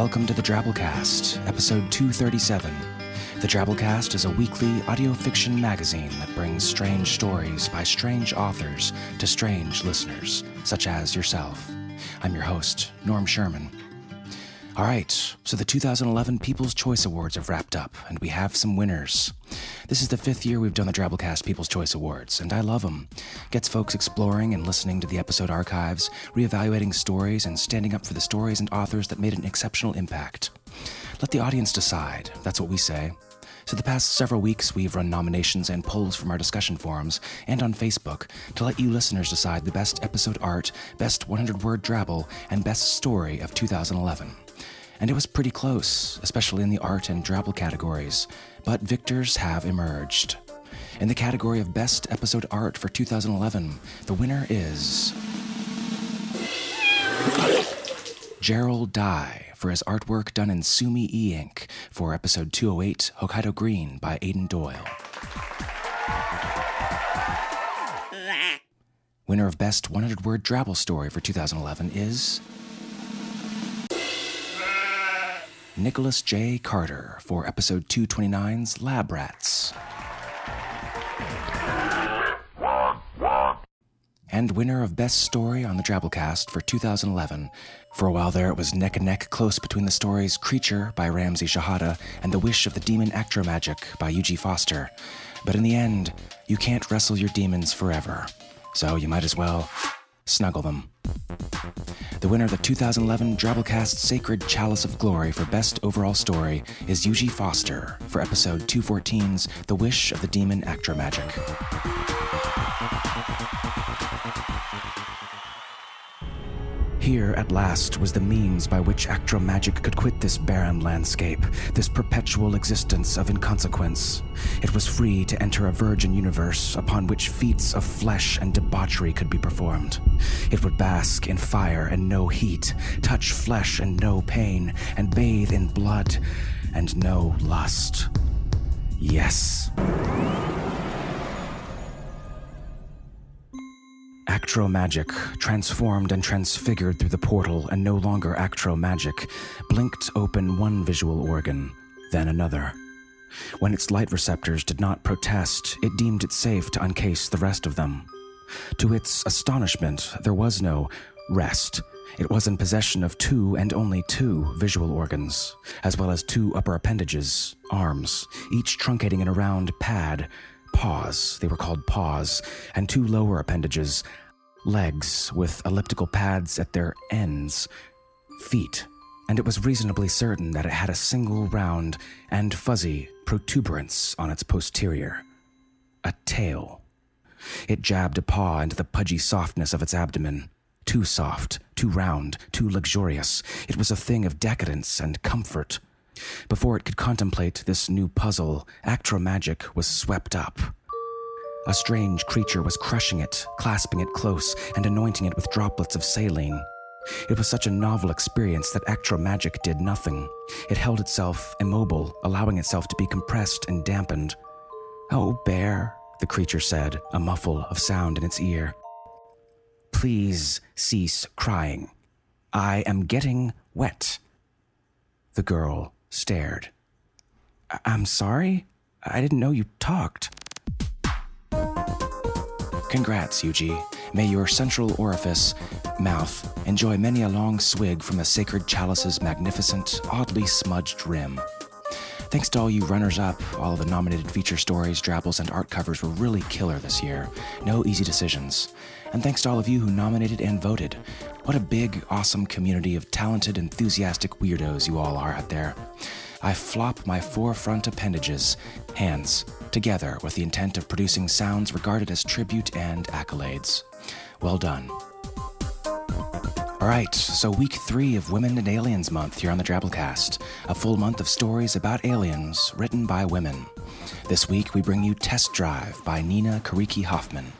welcome to the Drabblecast, episode 237. The Drabblecast is a weekly audio fiction magazine that brings strange stories by strange authors to strange listeners, such as yourself. I'm your host, Norm Sherman. All right, so the 2011 People's Choice Awards have wrapped up, and we have some winners. This is the fifth year we've done the Drabblecast People's Choice Awards, and I love them. Gets folks exploring and listening to the episode archives, reevaluating stories, and standing up for the stories and authors that made an exceptional impact. Let the audience decide, that's what we say. So, the past several weeks, we've run nominations and polls from our discussion forums and on Facebook to let you listeners decide the best episode art, best 100 word drabble, and best story of 2011 and it was pretty close, especially in the art and drabble categories, but victors have emerged. In the category of Best Episode Art for 2011, the winner is. Gerald Dye for his artwork done in Sumi e ink for episode 208 Hokkaido Green by Aidan Doyle. Winner of Best 100 Word Drabble Story for 2011 is Nicholas J. Carter for episode 229's Lab Rats. And winner of Best Story on the Drabblecast for 2011. For a while there, it was neck and neck close between the stories Creature by Ramsey Shehadeh and The Wish of the Demon Actromagic by Eugie Foster. But in the end, you can't wrestle your demons forever. So you might as well snuggle them. The winner of the 2011 Drabblecast Sacred Chalice of Glory for Best Overall Story is Eugie Foster for episode 214's The Wish of the Demon Actromagic. Here, at last, was the means by which Actra Magic could quit this barren landscape, this perpetual existence of inconsequence. It was free to enter a virgin universe upon which feats of flesh and debauchery could be performed. It would bask in fire and no heat, touch flesh and no pain, and bathe in blood and no lust. Yes. Actromagic, transformed and transfigured through the portal and no longer actro magic, blinked open one visual organ, then another. When its light receptors did not protest, it deemed it safe to uncase the rest of them. To its astonishment, there was no rest. It was in possession of two and only two visual organs, as well as two upper appendages, arms, each truncating in a round pad, paws, they were called paws, and two lower appendages, legs with elliptical pads at their ends, feet, and it was reasonably certain that it had a single round and fuzzy protuberance on its posterior a tail. It jabbed a paw into the pudgy softness of its abdomen. Too soft, too round, too luxurious. It was a thing of decadence and comfort. Before it could contemplate this new puzzle, Actromagic was swept up. A strange creature was crushing it, clasping it close, and anointing it with droplets of saline. It was such a novel experience that Actromagic did nothing. It held itself immobile, allowing itself to be compressed and dampened. Oh, bear, the creature said, a muffle of sound in its ear. Please cease crying. I am getting wet. The girl stared. I'm sorry? I didn't know you talked. Congrats, Eugie. May your central orifice, mouth, enjoy many a long swig from the sacred chalice's magnificent, oddly smudged rim. Thanks to all you runners up, all of the nominated feature stories, drabbles, and art covers were really killer this year. No easy decisions. And thanks to all of you who nominated and voted. What a big, awesome community of talented, enthusiastic weirdos you all are out there. I flop my four front appendages, hands, together with the intent of producing sounds regarded as tribute and accolades. Well done. All right, so week three of Women and Aliens Month here on the Drabblecast, a full month of stories about aliens written by women. This week we bring you Test Drive by Nina Kiriki Hoffman.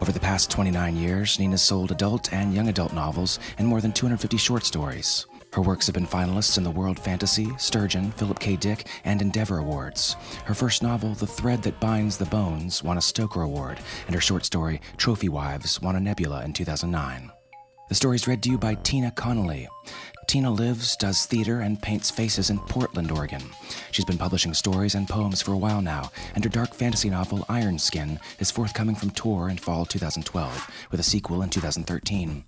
Over the past 29 years, Nina's sold adult and young adult novels and more than 250 short stories. Her works have been finalists in the World Fantasy, Sturgeon, Philip K. Dick, and Endeavor Awards. Her first novel, The Thread That Binds the Bones, won a Stoker Award, and her short story, Trophy Wives, won a Nebula in 2009. The story is read to you by Tina Connolly. Tina lives, does theater, and paints faces in Portland, Oregon. She's been publishing stories and poems for a while now, and her dark fantasy novel, Iron Skin, is forthcoming from Tor in fall 2012, with a sequel in 2013.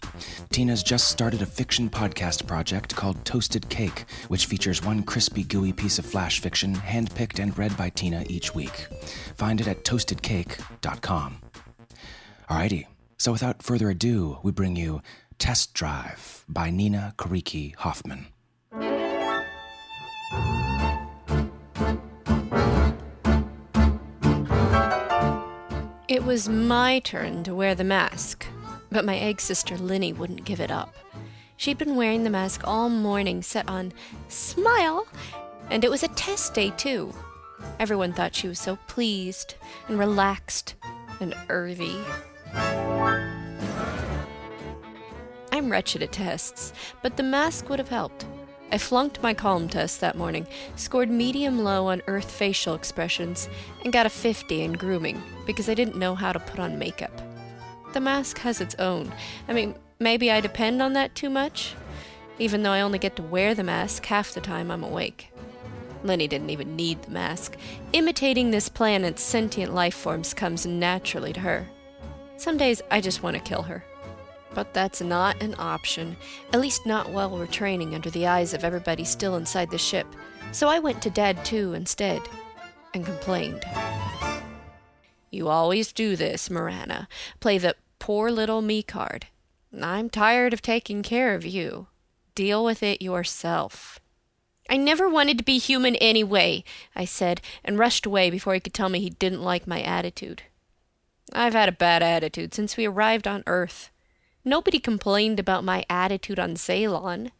Tina's just started a fiction podcast project called Toasted Cake, which features one crispy, gooey piece of flash fiction handpicked and read by Tina each week. Find it at toastedcake.com. Alrighty, so without further ado, we bring you Test Drive by Nina Kiriki Hoffman. It was my turn to wear the mask, but my egg sister Linney wouldn't give it up. She'd been wearing the mask all morning, set on smile, and it was a test day, too. Everyone thought she was so pleased and relaxed and earthy. Wretched at tests, but the mask would have helped. I flunked my calm test that morning, scored medium low on earth facial expressions, and got a 50 in grooming because I didn't know how to put on makeup. The mask has its own. I mean, maybe I depend on that too much, even though I only get to wear the mask half the time I'm awake. Linney didn't even need the mask. Imitating this planet's sentient life forms comes naturally to her. Some days I just want to kill her. But that's not an option, at least not while we're training under the eyes of everybody still inside the ship. So I went to Dad too instead and complained. You always do this, Marana. Play the poor little me card. I'm tired of taking care of you. Deal with it yourself. I never wanted to be human anyway, I said, and rushed away before he could tell me he didn't like my attitude. I've had a bad attitude since we arrived on Earth. Nobody complained about my attitude on Ceylon.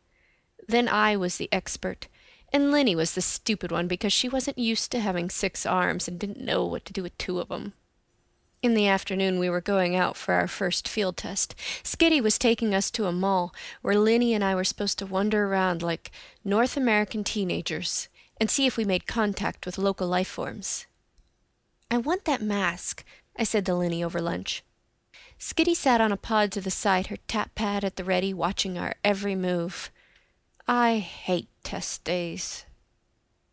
Then I was the expert, and Linney was the stupid one because she wasn't used to having six arms and didn't know what to do with two of of 'em. In the afternoon, we were going out for our first field test. Skitty was taking us to a mall where Linney and I were supposed to wander around like North American teenagers and see if we made contact with local life forms. I want that mask, I said to Linney over lunch. Skitty sat on a pod to the side, her tap pad at the ready, watching our every move. I hate test days.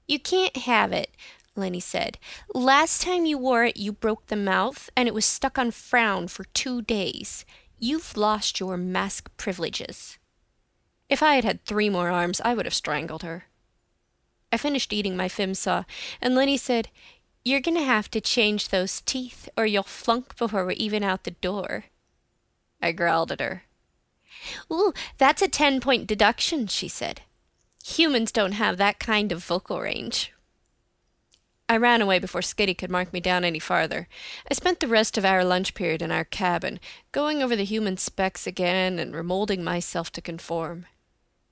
You can't have it, Linney said. Last time you wore it, you broke the mouth, and it was stuck on frown for two days. You've lost your mask privileges. If I had had three more arms, I would have strangled her. I finished eating my fimsaw, and Linney said, you're going to have to change those teeth, or you'll flunk before we're even out the door. I growled at her. Ooh, that's a ten point deduction, she said. Humans don't have that kind of vocal range. I ran away before Skitty could mark me down any farther. I spent the rest of our lunch period in our cabin, going over the human specs again and remolding myself to conform.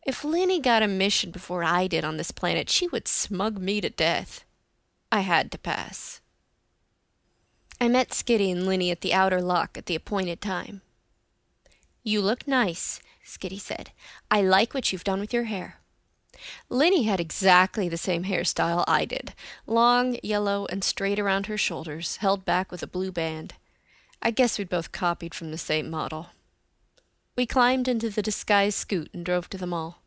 If Linney got a mission before I did on this planet, she would smug me to death. I had to pass. I met Skitty and Linney at the outer lock at the appointed time. You look nice, Skitty said. I like what you've done with your hair. Linney had exactly the same hairstyle I did long, yellow, and straight around her shoulders, held back with a blue band. I guess we'd both copied from the same model. We climbed into the disguised scoot and drove to the mall.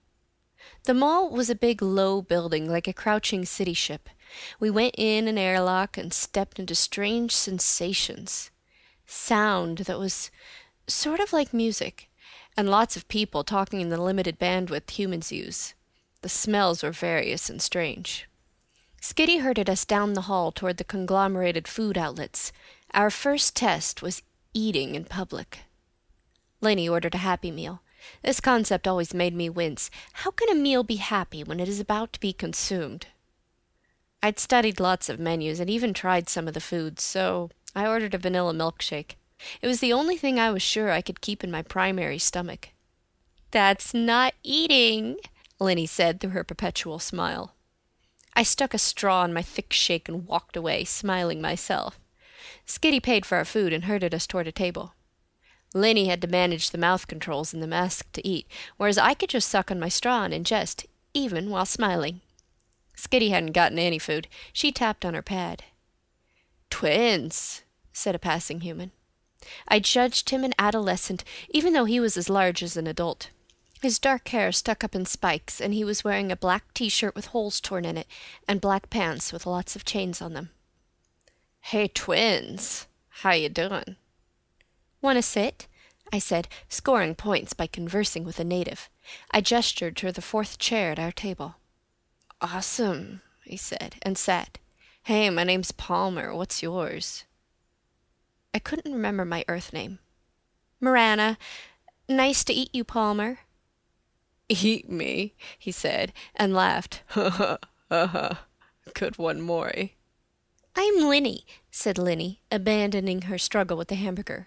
The mall was a big, low building like a crouching city ship. We went in an airlock and stepped into strange sensations. Sound that was sort of like music, and lots of people talking in the limited bandwidth humans use. The smells were various and strange. Skitty herded us down the hall toward the conglomerated food outlets. Our first test was eating in public. Linney ordered a Happy Meal. This concept always made me wince. How can a meal be happy when it is about to be consumed? I'd studied lots of menus and even tried some of the foods, so I ordered a vanilla milkshake. It was the only thing I was sure I could keep in my primary stomach. That's not eating, Linney said through her perpetual smile. I stuck a straw in my thick shake and walked away, smiling myself. Skitty paid for our food and herded us toward a table. Linney had to manage the mouth controls and the mask to eat, whereas I could just suck on my straw and ingest, even while smiling. Skitty hadn't gotten any food. She tapped on her pad. Twins, said a passing human. I judged him an adolescent, even though he was as large as an adult. His dark hair stuck up in spikes, and he was wearing a black t shirt with holes torn in it, and black pants with lots of chains on them. Hey, twins, how you doing? Want to sit? I said, scoring points by conversing with a native. I gestured to the fourth chair at our table. Awesome, he said, and sat. Hey, my name's Palmer. What's yours? I couldn't remember my Earth name. Marana. Nice to eat you, Palmer. Eat me, he said, and laughed. Ha ha ha ha. Good one, Maury. I'm Linney, said Linney, abandoning her struggle with the hamburger.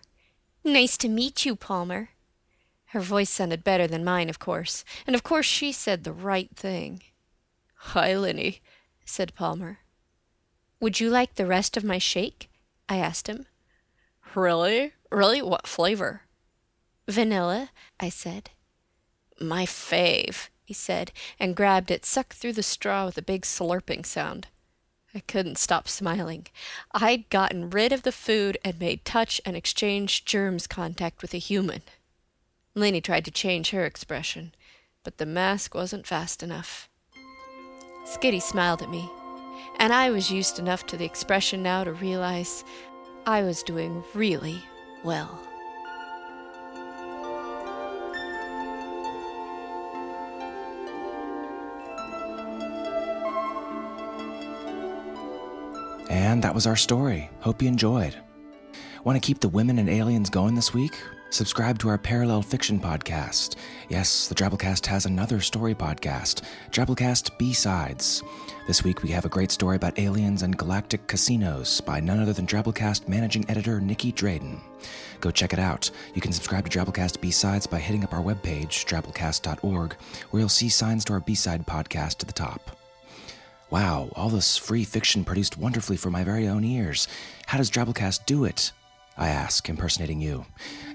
Nice to meet you, Palmer. Her voice sounded better than mine, of course, and of course she said the right thing. Hi, Linney, said Palmer. Would you like the rest of my shake? I asked him. Really? Really? What flavor? Vanilla, I said. My fave, he said, and grabbed it, sucked through the straw with a big slurping sound. I couldn't stop smiling. I'd gotten rid of the food and made touch and exchange germs contact with a human. Linney tried to change her expression, but the mask wasn't fast enough. Skitty smiled at me, and I was used enough to the expression now to realize I was doing really well. And that was our story. Hope you enjoyed. Want to keep the women and aliens going this week? Subscribe to our parallel fiction podcast. Yes, the Drabblecast has another story podcast, Drabblecast B-Sides. This week we have a great story about aliens and galactic casinos by none other than Drabblecast managing editor Nicky Drayden. Go check it out. You can subscribe to Drabblecast B-Sides by hitting up our webpage, drabblecast.org, where you'll see signs to our B-Side podcast at the top. Wow, all this free fiction produced wonderfully for my very own ears. How does Drabblecast do it? I ask, impersonating you.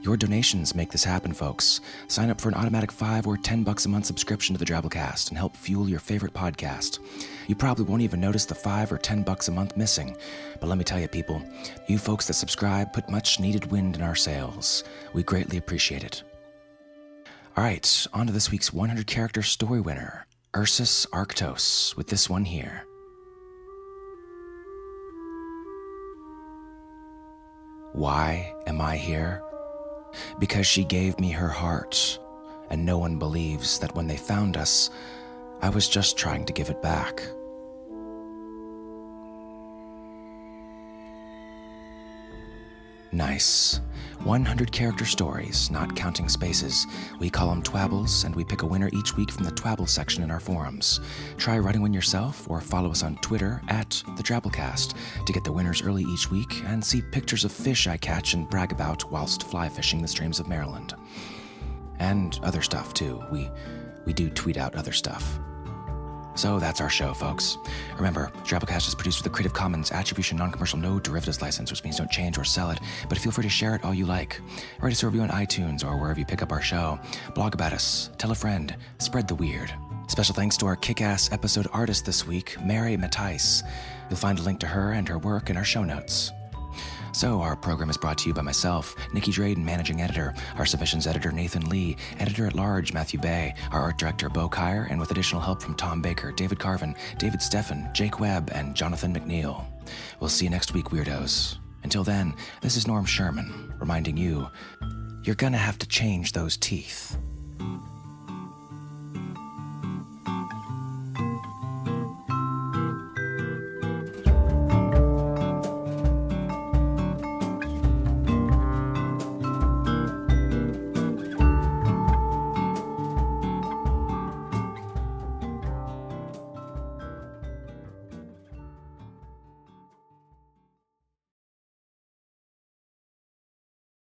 Your donations make this happen, folks. Sign up for an automatic 5 or 10 bucks a month subscription to the Drabblecast and help fuel your favorite podcast. You probably won't even notice the 5 or 10 bucks a month missing. But let me tell you, people, you folks that subscribe put much needed wind in our sails. We greatly appreciate it. All right, on to this week's 100 character story winner. Ursus Arctos with this one here. Why am I here? Because she gave me her heart, and no one believes that when they found us, I was just trying to give it back. Nice. 100 character stories, not counting spaces. We call them Twabbles, and we pick a winner each week from the Twabble section in our forums. Try writing one yourself, or follow us on Twitter at the Drabblecast to get the winners early each week and see pictures of fish I catch and brag about whilst fly fishing the streams of Maryland. And other stuff too. We we do tweet out other stuff. So that's our show, folks. Remember, Drabblecast is produced with a Creative Commons Attribution Non-Commercial No Derivatives license, which means don't change or sell it, but feel free to share it all you like. Write us a review on iTunes or wherever you pick up our show. Blog about us, tell a friend, spread the weird. Special thanks to our kick-ass episode artist this week, Mary Matthijs. You'll find a link to her and her work in our show notes. So, our program is brought to you by myself, Nicky Drayden, managing editor, our submissions editor, Nathan Lee, editor at large, Matthew Bay, our art director, Bo Kaier, and with additional help from Tom Baker, David Carvin, David Steffen, Jake Webb, and Jonathan McNeil. We'll see you next week, weirdos. Until then, this is Norm Sherman, reminding you you're gonna have to change those teeth.